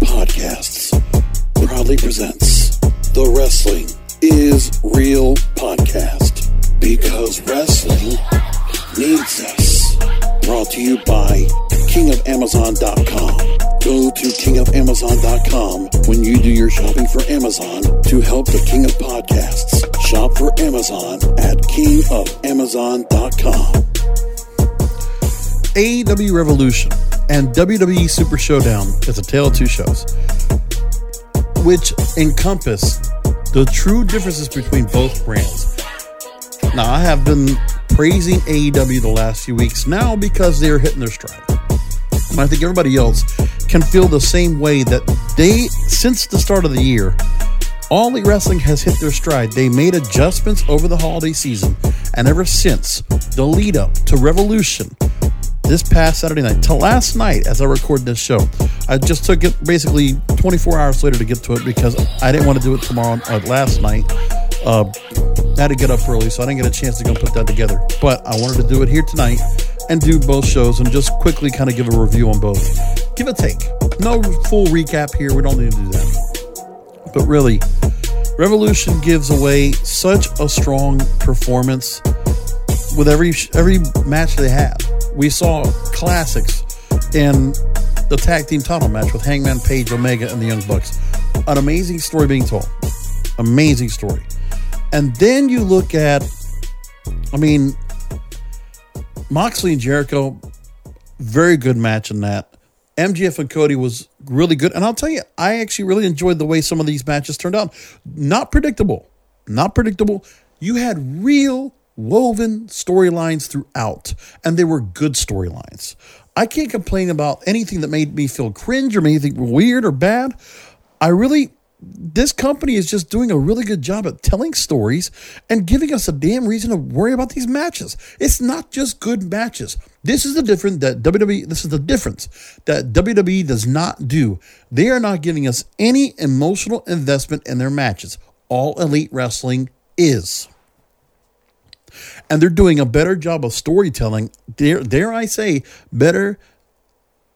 Podcasts proudly presents The Wrestling is Real podcast because wrestling needs us. Brought to you by kingofamazon.com. Go to kingofamazon.com when you do your shopping for Amazon to help the King of Podcasts. Shop for Amazon at kingofamazon.com. AEW Revolution and WWE Super Showdown is a tale of two shows, which encompass the true differences between both brands. Now, I have been praising AEW the last few weeks now because they're hitting their stride. And I think everybody else can feel the same way that they, since the start of the year, All Elite Wrestling has hit their stride. They made adjustments over the holiday season, and ever since the lead up to Revolution, this past Saturday night to last night as I record this show. I just took it basically 24 hours later to get to it because I didn't want to do it tomorrow uh, last night. Uh, I had to get up early, so I didn't get a chance to go put that together. But I wanted to do it here tonight and do both shows and just quickly kind of give a review on both. Give a take. No full recap here. We don't need to do that. But really, Revolution gives away such a strong performance with every every match they have. We saw classics in the tag team title match with Hangman Page, Omega, and the Young Bucks. An amazing story being told. Amazing story. And then you look at, I mean, Moxley and Jericho, very good match in that. MJF and Cody was really good. And I'll tell you, I actually really enjoyed the way some of these matches turned out. Not predictable. Not predictable. You had real woven storylines throughout, and they were good storylines. I can't complain about anything that made me feel cringe or made me think weird or bad. I really this company is just doing a really good job at telling stories and giving us a damn reason to worry about these matches. It's not just good matches. This is the difference that WWE this is the difference that WWE does not do. They are not giving us any emotional investment in their matches. All elite wrestling is. And they're doing a better job of storytelling. Dare, dare I say, better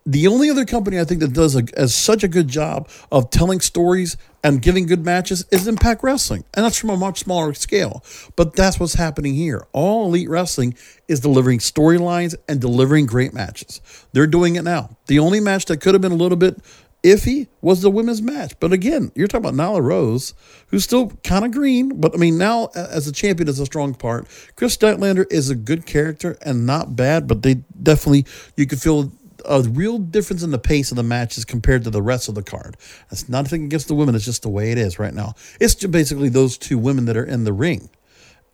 the only other company I think that does a, as such a good job of telling stories and giving good matches is Impact Wrestling, and that's from a much smaller scale. But that's what's happening here. All Elite Wrestling is delivering storylines and delivering great matches. They're doing it now. The only match that could have been a little bit iffy was the women's match. But again, you're talking about Nyla Rose, who's still kind of green, but I mean, now as a champion is a strong part. Kris Statlander is a good character and not bad, but they definitely, you could feel a real difference in the pace of the matches compared to the rest of the card. That's not nothing against the women. It's just the way it is right now. It's just basically those two women that are in the ring.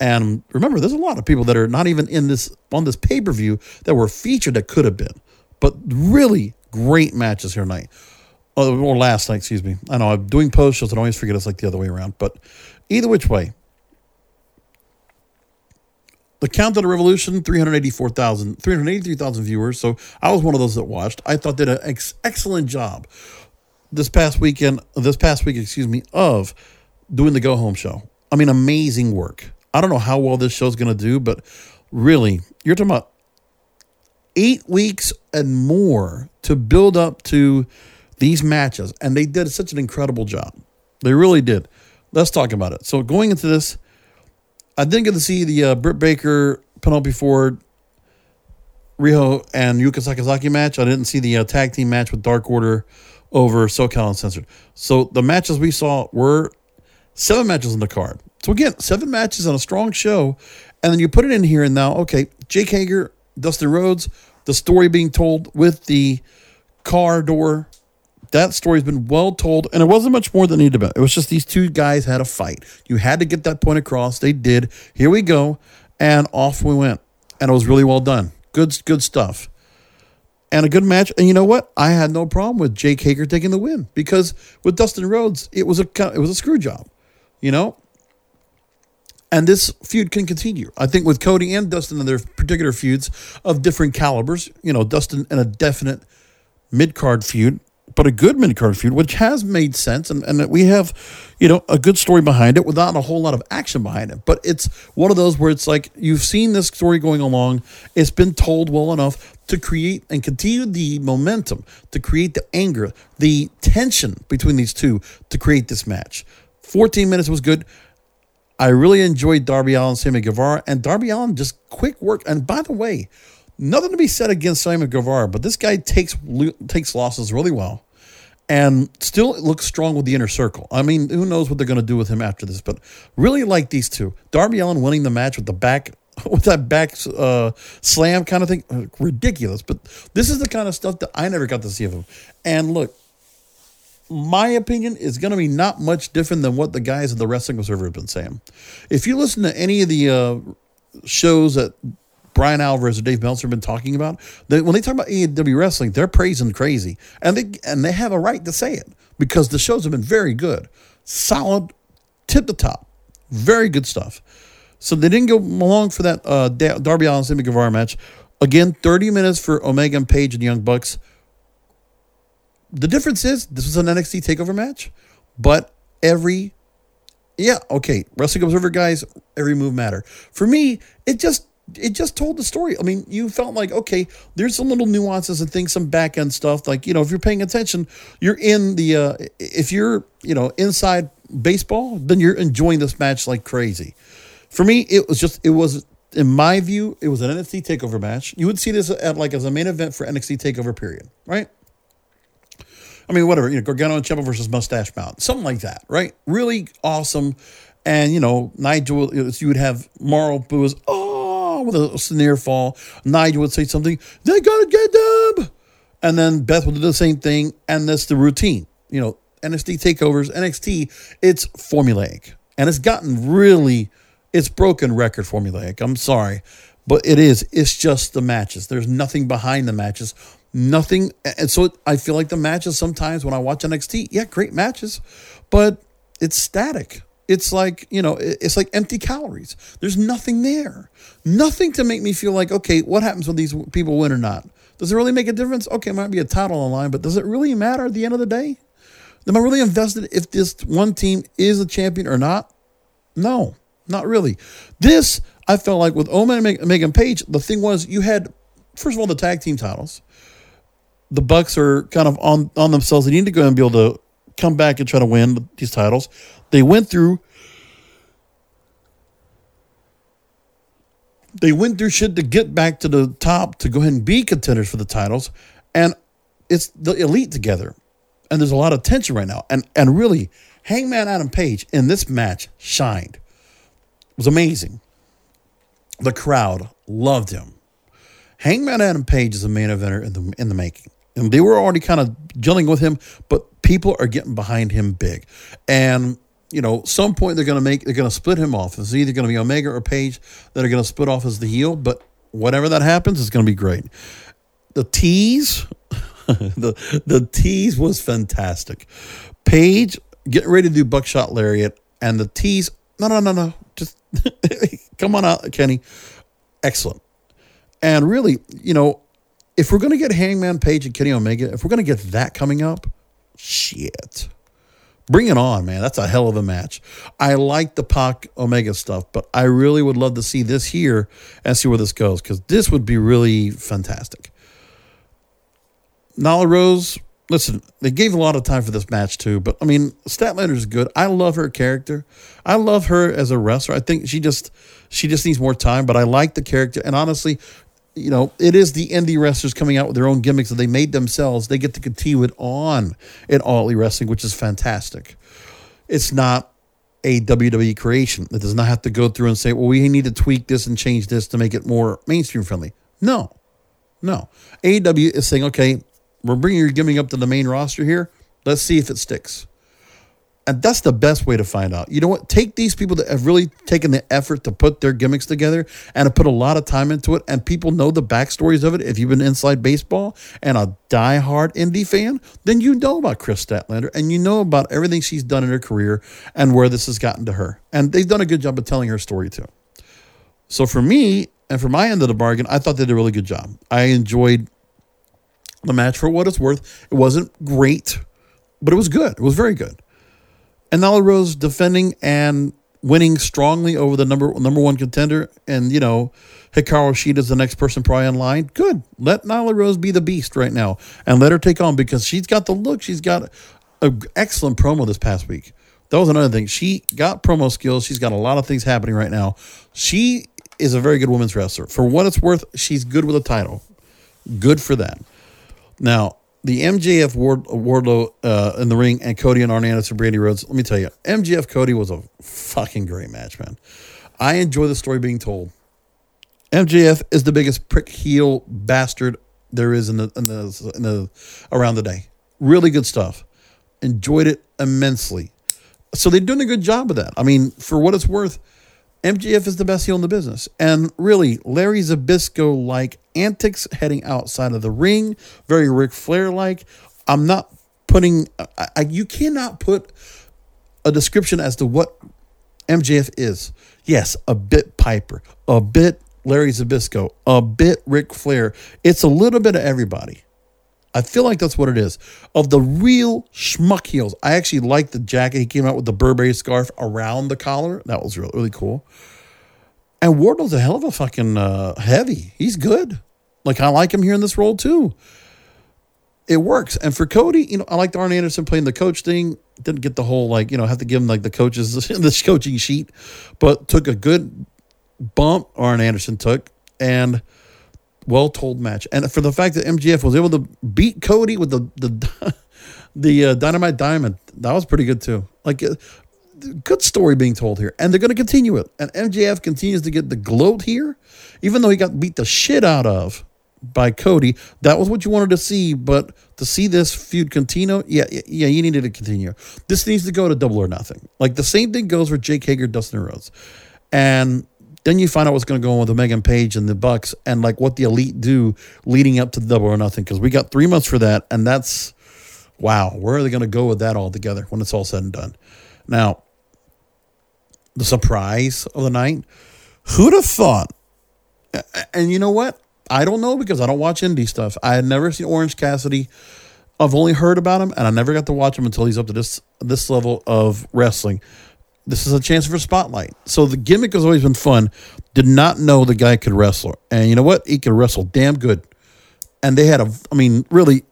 And remember, there's a lot of people that are not even in this on this pay per view that were featured that could have been, but really great matches here tonight. Oh, or last night, excuse me. I know I'm doing post shows and I always forget it's like the other way around. But either which way, the count Countdown to Revolution, 384,000, 383,000 viewers. So I was one of those that watched. I thought did an ex- excellent job this past weekend, this past week, excuse me, of doing the go home show. I mean, amazing work. I don't know how well this show's going to do, but really, you're talking about eight weeks and more to build up to these matches. And they did such an incredible job. They really did. Let's talk about it. So going into this, I didn't get to see the uh, Britt Baker, Penelope Ford Riho and Yuka Sakazaki match. I didn't see the uh, tag team match with Dark Order over SoCal Uncensored. So the matches we saw were seven matches on the card. So again, seven matches on a strong show, and then you put it in here, and now okay, Jake Hager, Dustin Rhodes, the story being told with the car door. That story's been well told, and it wasn't much more than needed be. It was just these two guys had a fight. You had to get that point across. They did. Here we go, and off we went, and it was really well done. Good, good stuff and a good match. And you know what? I had no problem with Jake Hager taking the win because with Dustin Rhodes, it was a it was a screw job, you know. And this feud can continue. I think with Cody and Dustin and their particular feuds of different calibers, you know, Dustin in a definite mid card feud, but a good mid card feud, which has made sense. And, and we have, you know, a good story behind it without a whole lot of action behind it. But it's one of those where it's like you've seen this story going along, it's been told well enough to create and continue the momentum, to create the anger, the tension between these two to create this match. 14 minutes was good. I really enjoyed Darby Allin, Sammy Guevara, and Darby Allin just quick work. And by the way, nothing to be said against Sammy Guevara, but this guy takes takes losses really well, and still looks strong with the inner circle. I mean, who knows what they're going to do with him after this? But really like these two. Darby Allin winning the match with the back with that back uh, slam kind of thing, uh, ridiculous. But this is the kind of stuff that I never got to see of him. And look, my opinion is going to be not much different than what the guys at the Wrestling Observer have been saying. If you listen to any of the uh, shows that Bryan Alvarez or Dave Meltzer have been talking about, they, when they talk about AEW wrestling, they're praising crazy, and they and they have a right to say it because the shows have been very good, solid, tip to top, very good stuff. So they didn't go along for that uh, Darby Allin Sammy Guevara match. Again, 30 minutes for Omega and Page and Young Bucks. The difference is this was an NXT takeover match, but every yeah, okay, Wrestling Observer guys, every move matter. For me, it just it just told the story. I mean, you felt like okay, there's some little nuances and things, some back end stuff. Like you know, if you're paying attention, you're in the. Uh, if you're you know inside baseball, then you're enjoying this match like crazy. For me, it was just it was in my view, it was an NXT takeover match. You would see this at like as a main event for NXT takeover period, right? I mean, whatever, you know, Gargano and Ciampa versus Mustache Mountain, something like that, right? Really awesome. And, you know, Nigel, you would have Mauro Booz, oh, with a near fall. Nigel would say something, they got to get them. And then Beth would do the same thing. And that's the routine. You know, NXT takeovers, NXT, it's formulaic. And it's gotten really it's broken record formulaic. I'm sorry, but it is. It's just the matches. There's nothing behind the matches. Nothing. And so I feel like the matches sometimes when I watch NXT, yeah, great matches, but it's static. It's like, you know, it's like empty calories. There's nothing there. Nothing to make me feel like, okay, what happens when these people win or not? Does it really make a difference? Okay, it might be a title on line, but does it really matter at the end of the day? Am I really invested if this one team is a champion or not? No. Not really. This, I felt like with Omega and Hangman Page, the thing was you had, first of all, the tag team titles. The Bucks are kind of on, on themselves. They need to go and be able to come back and try to win these titles. They went through. They went through shit to get back to the top to go ahead and be contenders for the titles. And it's the elite together. And there's a lot of tension right now. And and really, Hangman Adam Page in this match shined It was amazing. The crowd loved him. Hangman Adam Page is a main eventer in the in the making. And they were already kind of gelling with him, but people are getting behind him big. And you know, some point they're going to make they're going to split him off. It's either going to be Omega or Page that are going to split off as the heel. But whatever that happens, it's going to be great. The tease, the the tease was fantastic. Page getting ready to do buckshot lariat, and the tease. No, no, no, no. Just come on out, Kenny. Excellent. And really, you know, if we're going to get Hangman Page and Kenny Omega, if we're going to get that coming up, shit. Bring it on, man. That's a hell of a match. I like the Pac Omega stuff, but I really would love to see this here and see where this goes because this would be really fantastic. Nyla Rose, listen, they gave a lot of time for this match too, but I mean, Statlander is good. I love her character. I love her as a wrestler. I think she just she just needs more time, but I like the character. And honestly, you know, it is the indie wrestlers coming out with their own gimmicks that they made themselves. They get to continue it on in All Elite Wrestling, which is fantastic. It's not a WWE creation. It does not have to go through and say, well, we need to tweak this and change this to make it more mainstream friendly. No, no. AEW is saying, okay, we're bringing your gimmick up to the main roster here. Let's see if it sticks. And that's the best way to find out. You know what? Take these people that have really taken the effort to put their gimmicks together and have put a lot of time into it, and people know the backstories of it. If you've been inside baseball and a diehard indie fan, then you know about Kris Statlander and you know about everything she's done in her career and where this has gotten to her. And they've done a good job of telling her story too. So for me, and for my end of the bargain, I thought they did a really good job. I enjoyed the match for what it's worth. It wasn't great, but it was good. It was very good. And Nyla Rose defending and winning strongly over the number number one contender, and you know, Hikaru Shida is the next person probably in line. Good. Let Nyla Rose be the beast right now, and let her take on because she's got the look. She's got an excellent promo this past week. That was another thing. She got promo skills. She's got a lot of things happening right now. She is a very good women's wrestler. For what it's worth, she's good with a title. Good for that. Now, the MJF Ward, Wardlow uh, in the ring and Cody and Arn Anderson, Brandi Rhodes. Let me tell you, MJF Cody was a fucking great match, man. I enjoy the story being told. MJF is the biggest prick heel bastard there is in the, in the, in the around the day. Really good stuff. Enjoyed it immensely. So they're doing a good job of that. I mean, for what it's worth, MJF is the best heel in the business. And really, Larry Zbyszko like antics heading outside of the ring, very Ric Flair like. I'm not putting, I, I, you cannot put a description as to what MJF is. Yes, a bit Piper, a bit Larry Zbyszko, a bit Ric Flair. It's a little bit of everybody. I feel like that's what it is. Of the real schmuck heels, I actually like the jacket. He came out with the Burberry scarf around the collar. That was really, really cool. And Wardlow's a hell of a fucking uh, heavy. He's good. Like, I like him here in this role too. It works. And for Cody, you know, I liked Arn Anderson playing the coach thing. Didn't get the whole, like, you know, have to give him like the coaches, this coaching sheet, but took a good bump Arn Anderson took. And well told match. And for the fact that MJF was able to beat Cody with the the the uh, Dynamite Diamond, that was pretty good too. Like uh, good story being told here, and they're going to continue it. And MJF continues to get the gloat here, even though he got beat the shit out of by Cody. That was what you wanted to see, but to see this feud continue, yeah, yeah, you needed to continue. This needs to go to double or nothing. Like the same thing goes for Jake Hager, Dustin Rhodes, and then you find out what's going to go on with the Megan Page and the Bucks and like what the elite do leading up to the double or nothing. Cause we got three months for that. And that's wow. Where are they going to go with that all together when it's all said and done? Now, the surprise of the night, who'd have thought? And you know what? I don't know because I don't watch indie stuff. I had never seen Orange Cassidy. I've only heard about him and I never got to watch him until he's up to this this level of wrestling. This is a chance for spotlight. So the gimmick has always been fun. Did not know the guy could wrestle. And you know what? He could wrestle damn good. And they had a, I mean, really,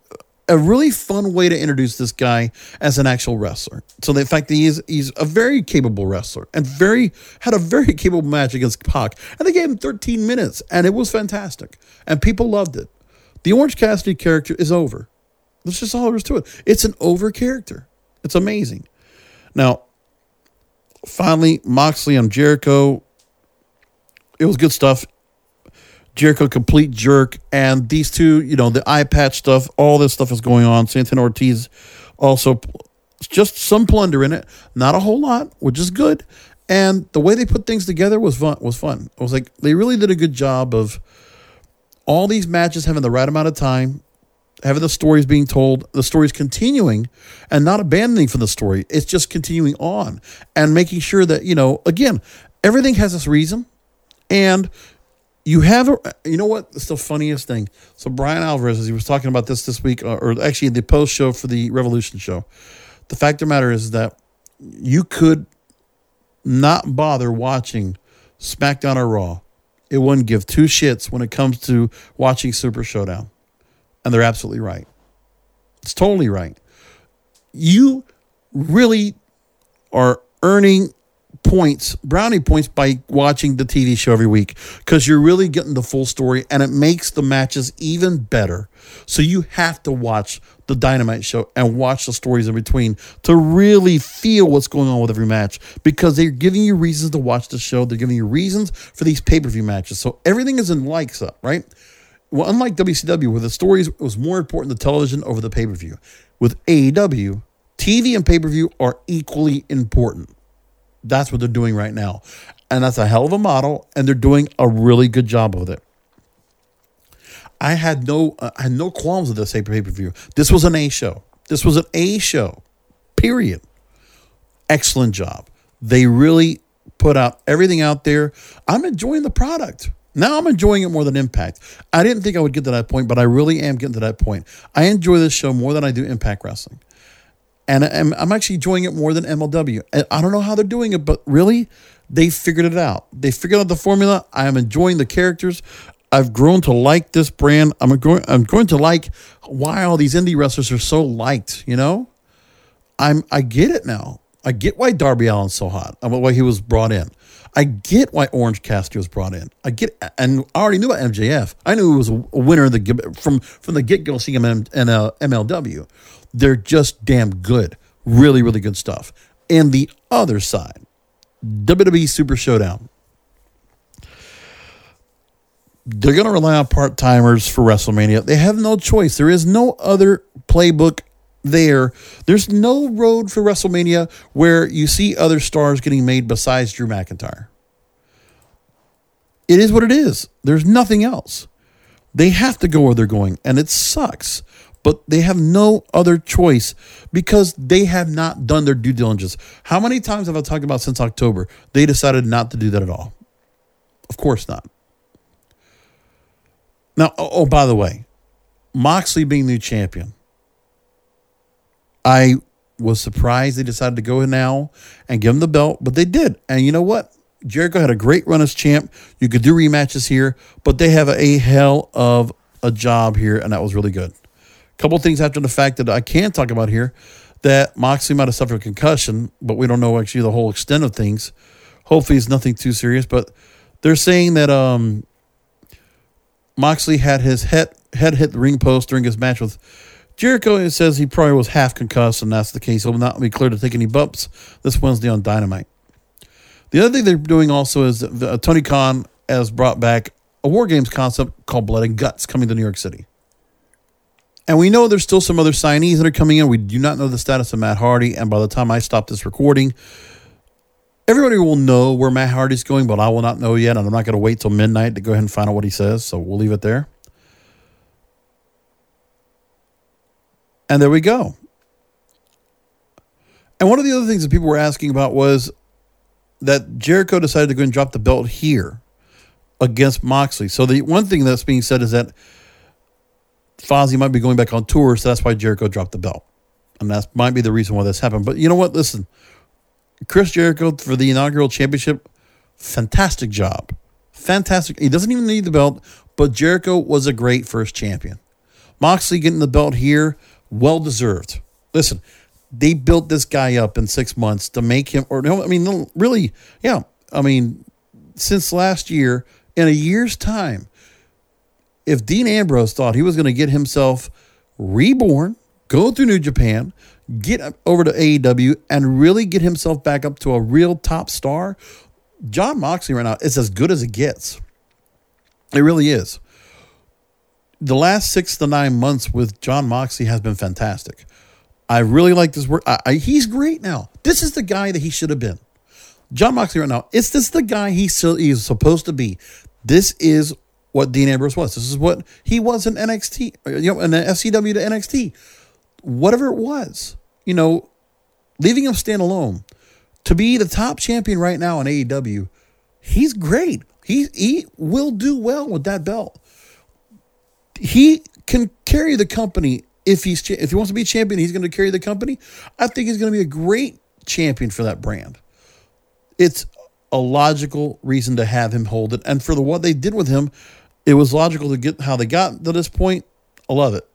a really fun way to introduce this guy as an actual wrestler. So the fact that he's he's a very capable wrestler and very had a very capable match against Pac. And they gave him 13 minutes and it was fantastic. And people loved it. The Orange Cassidy character is over. That's just all there is to it. It's an over character. It's amazing. Now, finally, Moxley and Jericho. It was good stuff. Jericho complete jerk, and these two, you know, the eye patch stuff, all this stuff is going on. Santana Ortiz also just some plunder in it, not a whole lot, which is good. And the way they put things together was fun. Was fun. It was like they really did a good job of all these matches having the right amount of time, having the stories being told, the stories continuing, and not abandoning for the story. It's just continuing on and making sure that, you know, again, everything has its reason. And you have a, you know what? It's the funniest thing. So Bryan Alvarez, as he was talking about this this week, uh, or actually the post show for the Revolution show, the fact of the matter is that you could not bother watching SmackDown or Raw. It wouldn't give two shits when it comes to watching Super Showdown. And they're absolutely right. It's totally right. You really are earning points, brownie points by watching the TV show every week because you're really getting the full story and it makes the matches even better. So you have to watch the Dynamite show and watch the stories in between to really feel what's going on with every match because they're giving you reasons to watch the show. They're giving you reasons for these pay per view matches. So everything is in likes up, right? Well, unlike WCW, where the stories was more important than television over the pay per view, with AEW, TV and pay per view are equally important. That's what they're doing right now. And that's a hell of a model, and they're doing a really good job with it. I had no uh, I had no qualms with this pay per view. This was an A show. This was an A show. Period. Excellent job. They really put out everything out there. I'm enjoying the product. Now I'm enjoying it more than Impact. I didn't think I would get to that point, but I really am getting to that point. I enjoy this show more than I do Impact Wrestling. And I'm, I'm actually enjoying it more than MLW. I don't know how they're doing it, but really, they figured it out. They figured out the formula. I am enjoying the characters. I've grown to like this brand. I'm going. I'm going to like why all these indie wrestlers are so liked. You know, I'm. I get it now. I get why Darby Allin's so hot. I why he was brought in. I get why Orange Cassidy was brought in. I get, and I already knew about MJF. I knew he was a winner the from from the get go. Seeing him in, in uh, MLW, they're just damn good. Really, really good stuff. And the other side, WWE Super Showdown they're going to rely on part timers for WrestleMania. They have no choice. There is no other playbook there. There's no road for WrestleMania where you see other stars getting made besides Drew McIntyre. It is what it is. There's nothing else. They have to go where they're going, and it sucks. But they have no other choice because they have not done their due diligence. How many times have I talked about since October? They decided not to do that at all. Of course not. Now, oh, oh, by the way, Moxley being new champion, I was surprised they decided to go now and give him the belt, but they did. And you know what? Jericho had a great run as champ. You could do rematches here, but they have a hell of a job here, and that was really good. A couple things after the fact that I can talk about here that Moxley might have suffered a concussion, but we don't know actually the whole extent of things. Hopefully, it's nothing too serious, but they're saying that um, Moxley had his head head hit the ring post during his match with Jericho. Says he probably was half concussed, and that's the case. He'll not be clear to take any bumps this Wednesday on Dynamite. The other thing they're doing also is uh, Tony Khan has brought back a War Games concept called Blood and Guts coming to New York City. And we know there's still some other signees that are coming in. We do not know the status of Matt Hardy. And by the time I stop this recording, Everybody will know where Matt Hardy's going, but I will not know yet, and I'm not going to wait till midnight to go ahead and find out what he says. So we'll leave it there. And there we go. And one of the other things that people were asking about was that Jericho decided to go and drop the belt here against Moxley. So the one thing that's being said is that Fozzy might be going back on tour, so that's why Jericho dropped the belt. And that might be the reason why this happened. But you know what? Listen, Chris Jericho for the inaugural championship, fantastic job. Fantastic. He doesn't even need the belt, but Jericho was a great first champion. Moxley getting the belt here, well deserved. Listen, they built this guy up in six months to make him, or no, I mean, really, yeah. I mean, since last year, in a year's time, if Dean Ambrose thought he was going to get himself reborn, go through New Japan, get over to AEW and really get himself back up to a real top star, Jon Moxley right now is as good as it gets. It really is. The last six to nine months with Jon Moxley has been fantastic. I really like this work. I, I, he's great now. This is the guy that he should have been. Jon Moxley right now. Is this the guy he still he's supposed to be? This is what Dean Ambrose was. This is what he was in NXT, you know, in the FCW to NXT whatever it was, you know, leaving him stand alone to be the top champion right now in AEW, he's great. He he will do well with that belt. He can carry the company if he's if he wants to be champion. He's going to carry the company. I think he's going to be a great champion for that brand. It's a logical reason to have him hold it, and for the what they did with him, it was logical to get how they got to this point. I love it.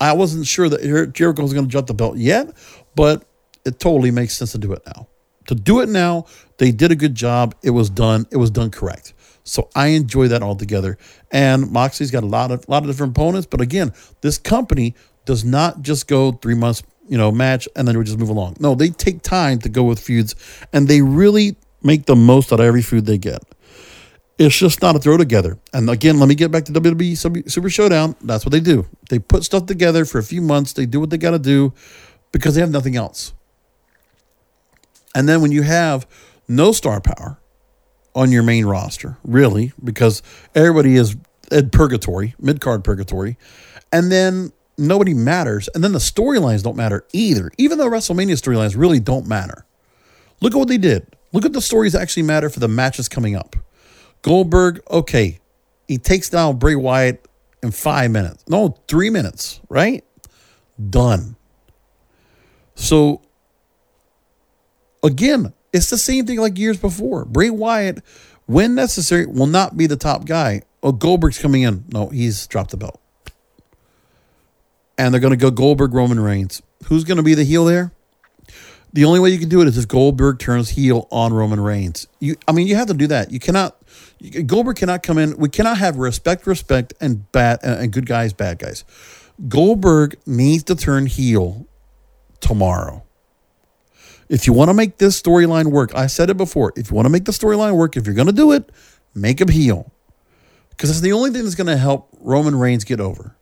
I wasn't sure that Jericho was going to drop the belt yet, but it totally makes sense to do it now. To do it now, they did a good job. It was done. It was done correct. So I enjoy that altogether. And Moxie's got a lot of lot of different opponents, but again, this company does not just go three months, you know, match and then we just move along. No, they take time to go with feuds, and they really make the most out of every feud they get. It's just not a throw together. And again, let me get back to WWE Super Showdown. That's what they do. They put stuff together for a few months. They do what they got to do because they have nothing else. And then when you have no star power on your main roster, really, because everybody is at purgatory, mid card purgatory, and then nobody matters, and then the storylines don't matter either, even though WrestleMania storylines really don't matter. Look at what they did. Look at the stories that actually matter for the matches coming up. Goldberg, okay, he takes down Bray Wyatt in five minutes. No, three minutes, right? Done. So, again, it's the same thing like years before. Bray Wyatt, when necessary, will not be the top guy. Oh, Goldberg's coming in. No, he's dropped the belt. And they're going to go Goldberg, Roman Reigns. Who's going to be the heel there? The only way you can do it is if Goldberg turns heel on Roman Reigns. You, I mean, you have to do that. You cannot. Goldberg cannot come in. We cannot have respect, respect, and bad and good guys, bad guys. Goldberg needs to turn heel tomorrow. If you want to make this storyline work, I said it before. If you want to make the storyline work, if you're going to do it, make him heel, because it's the only thing that's going to help Roman Reigns get over.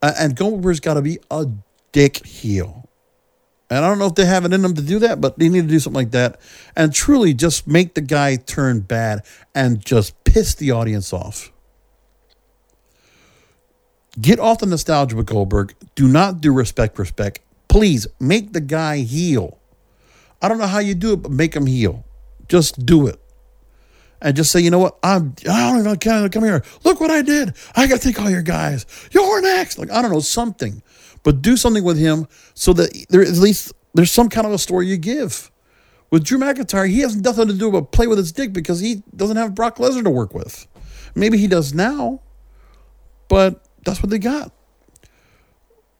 And Goldberg's got to be a dick heel. And I don't know if they have it in them to do that, but they need to do something like that and truly just make the guy turn bad and just piss the audience off. Get off the nostalgia with Goldberg. Do not do respect, respect. Please make the guy heel. I don't know how you do it, but make him heal. Just do it. And just say, you know what? I'm, I don't even come, come here. Look what I did. I got to take all your guys. You're next. Like, I don't know, something but do something with him so that there at least there's some kind of a story you give. With Drew McIntyre, he has nothing to do but play with his dick because he doesn't have Brock Lesnar to work with. Maybe he does now, but that's what they got.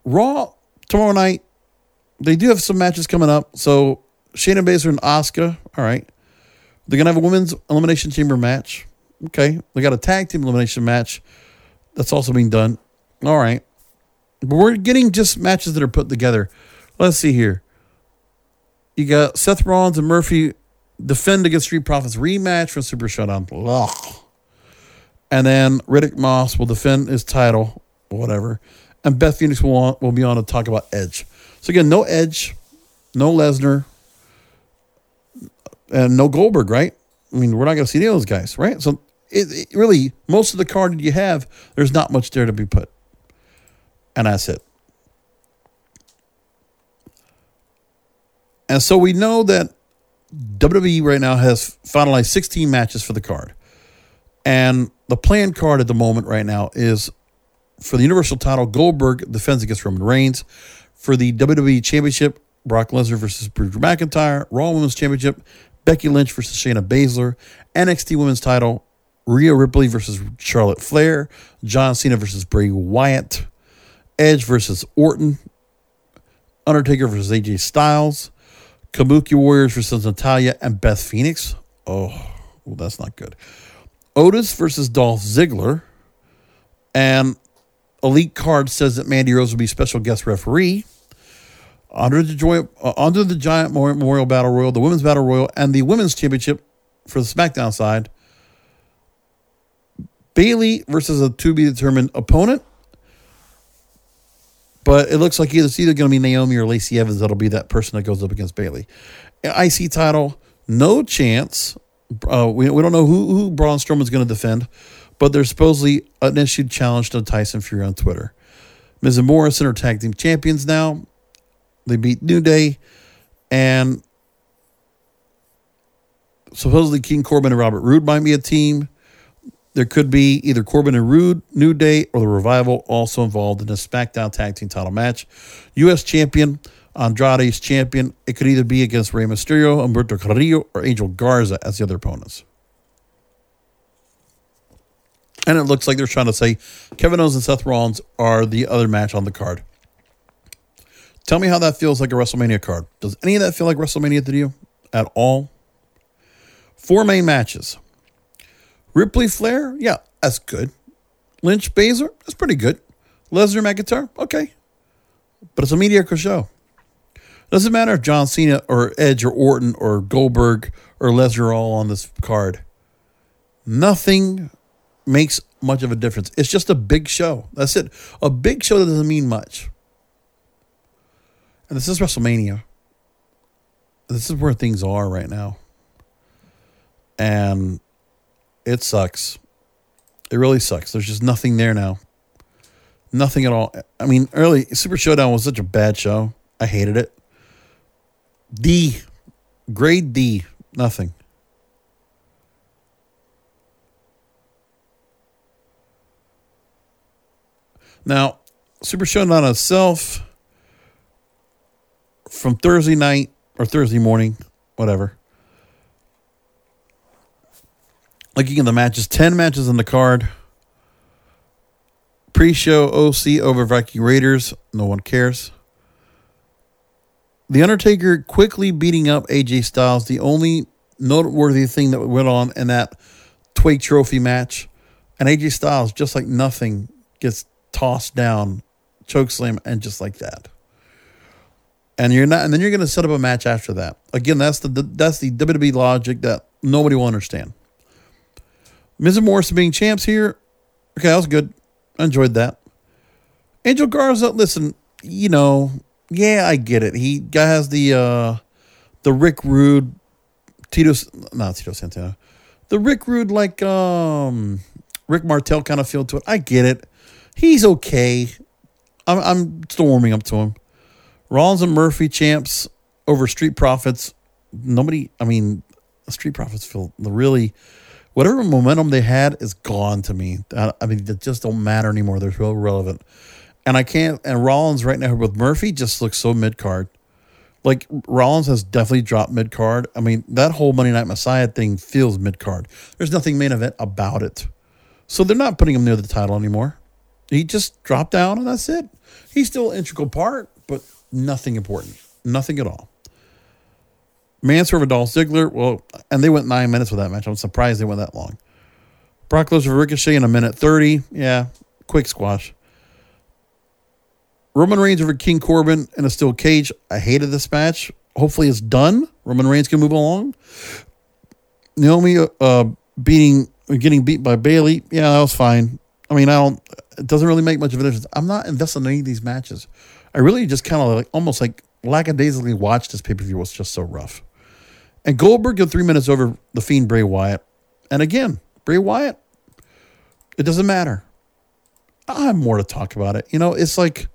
Raw tomorrow night, they do have some matches coming up. So Shayna Baszler and Asuka, all right. They're gonna have a women's elimination chamber match. Okay. They got a tag team elimination match. That's also being done. All right. But we're getting just matches that are put together. Let's see here. You got Seth Rollins and Murphy defend against Street Profits rematch for Super Showdown. Ugh. And then Riddick Moss will defend his title, whatever. And Beth Phoenix will, will be on to talk about Edge. So again, no Edge, no Lesnar, and no Goldberg, right? I mean, we're not going to see any of those guys, right? So it, it really, most of the card that you have, there's not much there to be put. And that's it. And so we know that WWE right now has finalized 16 matches for the card. And the planned card at the moment right now is for the Universal title, Goldberg defends against Roman Reigns. For the WWE Championship, Brock Lesnar versus Drew McIntyre. Raw Women's Championship, Becky Lynch versus Shayna Baszler. NXT Women's title, Rhea Ripley versus Charlotte Flair. John Cena versus Bray Wyatt. Edge versus Orton, Undertaker versus AJ Styles, Kabuki Warriors versus Natalya and Beth Phoenix. Oh, well, that's not good. Otis versus Dolph Ziggler, and Elite Card says that Mandy Rose will be special guest referee. Under the, joy, uh, under the Giant Memorial Battle Royal, the Women's Battle Royal, and the Women's Championship for the SmackDown side. Bayley versus a to be determined opponent. But it looks like either it's either going to be Naomi or Lacey Evans that'll be that person that goes up against Bayley. IC title, no chance. Uh, we, we don't know who, who Braun Strowman's going to defend, but there's supposedly an issued challenge to Tyson Fury on Twitter. Miz and Morrison are tag team champions now. They beat New Day, and supposedly King Corbin and Robert Roode might be a team. There could be either Corbin and Roode, New Day, or the Revival also involved in a SmackDown Tag Team title match. U.S. Champion, Andrade's champion. It could either be against Rey Mysterio, Humberto Carrillo, or Angel Garza as the other opponents. And it looks like they're trying to say Kevin Owens and Seth Rollins are the other match on the card. Tell me how that feels like a WrestleMania card. Does any of that feel like WrestleMania to you? at all. Four main matches. Ripley Flair, yeah, that's good. Lynch Baszler, that's pretty good. Lesnar McIntyre, okay. But it's a mediocre show. Doesn't matter if John Cena or Edge or Orton or Goldberg or Lesnar are all on this card. Nothing makes much of a difference. It's just a big show. That's it. A big show that doesn't mean much. This is WrestleMania. This is where things are right now. And it sucks. It really sucks. There's just nothing there now. Nothing at all. I mean, early Super Showdown was such a bad show. I hated it. D, grade D, nothing. Now, Super Showdown itself from Thursday night or Thursday morning, whatever. Looking at the matches, 10 matches on the card. Pre show OC over Viking Raiders. No one cares. The Undertaker quickly beating up AJ Styles. The only noteworthy thing that went on in that Tuwaiq Trophy match. And AJ Styles, just like nothing, gets tossed down, choke slam, and just like that. And you're not, and then you're going to set up a match after that. Again, that's the that's the WWE logic that nobody will understand. Miz and Morrison being champs here, okay, that was good. I enjoyed that. Angel Garza, listen, you know, yeah, I get it. He guy has the uh the Rick Rude, Tito, not Tito Santana, the Rick Rude like um Rick Martel kind of feel to it. I get it. He's okay. I'm I'm still warming up to him. Rollins and Murphy champs over Street Profits. Nobody, I mean, Street Profits feel the really whatever momentum they had is gone to me. I, I mean, they just don't matter anymore. They're so irrelevant. And I can't. And Rollins right now with Murphy just looks so mid card. Like Rollins has definitely dropped mid card. I mean, that whole Monday Night Messiah thing feels mid card. There's nothing main event about it. So they're not putting him near the title anymore. He just dropped down and that's it. He's still an integral part, but nothing important. Nothing at all. Mansoor Dolph Ziggler, well, and they went nine minutes with that match. I'm surprised they went that long. Brock Lesnar Ricochet in a minute 30. Yeah, quick squash. Roman Reigns over King Corbin in a steel cage. I hated this match. Hopefully it's done. Roman Reigns can move along. Naomi uh, beating, getting beat by Bayley. Yeah, that was fine. I mean, I don't. It doesn't really make much of a difference. I'm not invested in any of these matches. I really just kind of like almost like lackadaisically watched this pay per view was just so rough. And Goldberg got three minutes over the Fiend Bray Wyatt. And again, Bray Wyatt, it doesn't matter. I have more to talk about it. You know, it's like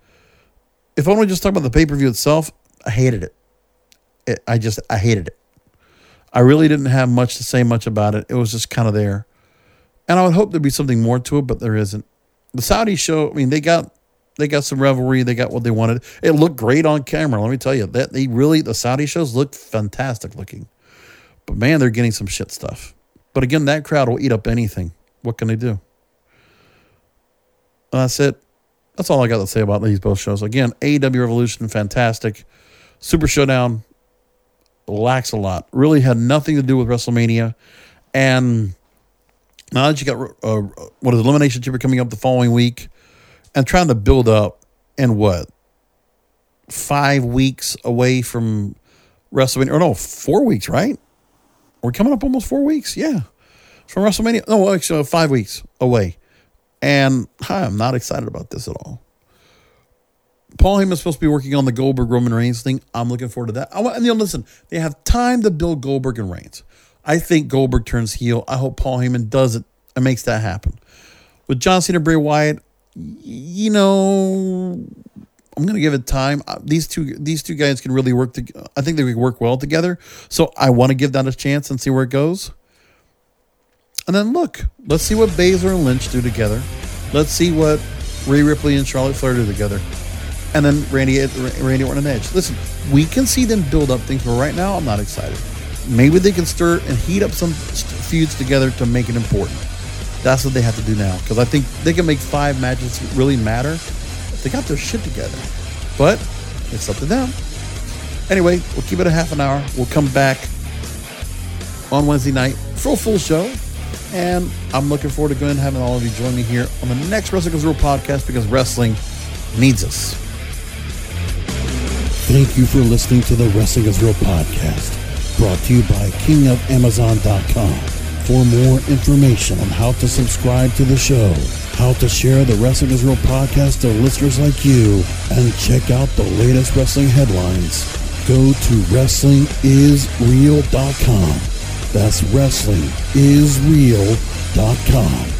if I to just talk about the pay per view itself, I hated it. it. I just I hated it. I really didn't have much to say much about it. It was just kind of there, and I would hope there'd be something more to it, but there isn't. The Saudi show, I mean, they got they got some revelry. They got what they wanted. It looked great on camera. Let me tell you that they really the Saudi shows looked fantastic looking, but man, they're getting some shit stuff. But again, that crowd will eat up anything. What can they do? And That's it. That's all I got to say about these both shows. Again, AEW Revolution, fantastic. Super Showdown lacks a lot. Really had nothing to do with WrestleMania. And now that you got uh, what is Elimination Chamber coming up the following week, and trying to build up, and what five weeks away from WrestleMania, or no, four weeks, right? We're coming up almost four weeks, yeah, from WrestleMania. No, actually, uh, five weeks away. And hi, I'm not excited about this at all. Paul Heyman's supposed to be working on the Goldberg Roman Reigns thing. I'm looking forward to that. I want, and you know, listen, they have time to build Goldberg and Reigns. I think Goldberg turns heel. I hope Paul Heyman does it and makes that happen. With John Cena, Bray Wyatt, you know, I'm to give it time. Uh, These two, these two guys can really work. To, I think they could work well together. So I want to give that a chance and see where it goes. And then look, let's see what Baszler and Lynch do together. Let's see what Rhea Ripley and Charlotte Flair do together. And then Randy, Randy Orton and Edge. Listen, we can see them build up things, but right now I'm not excited. Maybe they can stir and heat up some feuds together to make it important. That's what they have to do now because I think they can make five matches really matter if they got their shit together. But it's up to them. Anyway, we'll keep it a half an hour. We'll come back on Wednesday night for a full show. And I'm looking forward to going and having all of you join me here on the next Wrestling Goes Real podcast because wrestling needs us. Thank you for listening to the Wrestling is Real podcast, brought to you by KingofAmazon.com. For more information on how to subscribe to the show, how to share the Wrestling is Real podcast to listeners like you, and check out the latest wrestling headlines, go to WrestlingIsReal.com. That's WrestlingIsReal.com.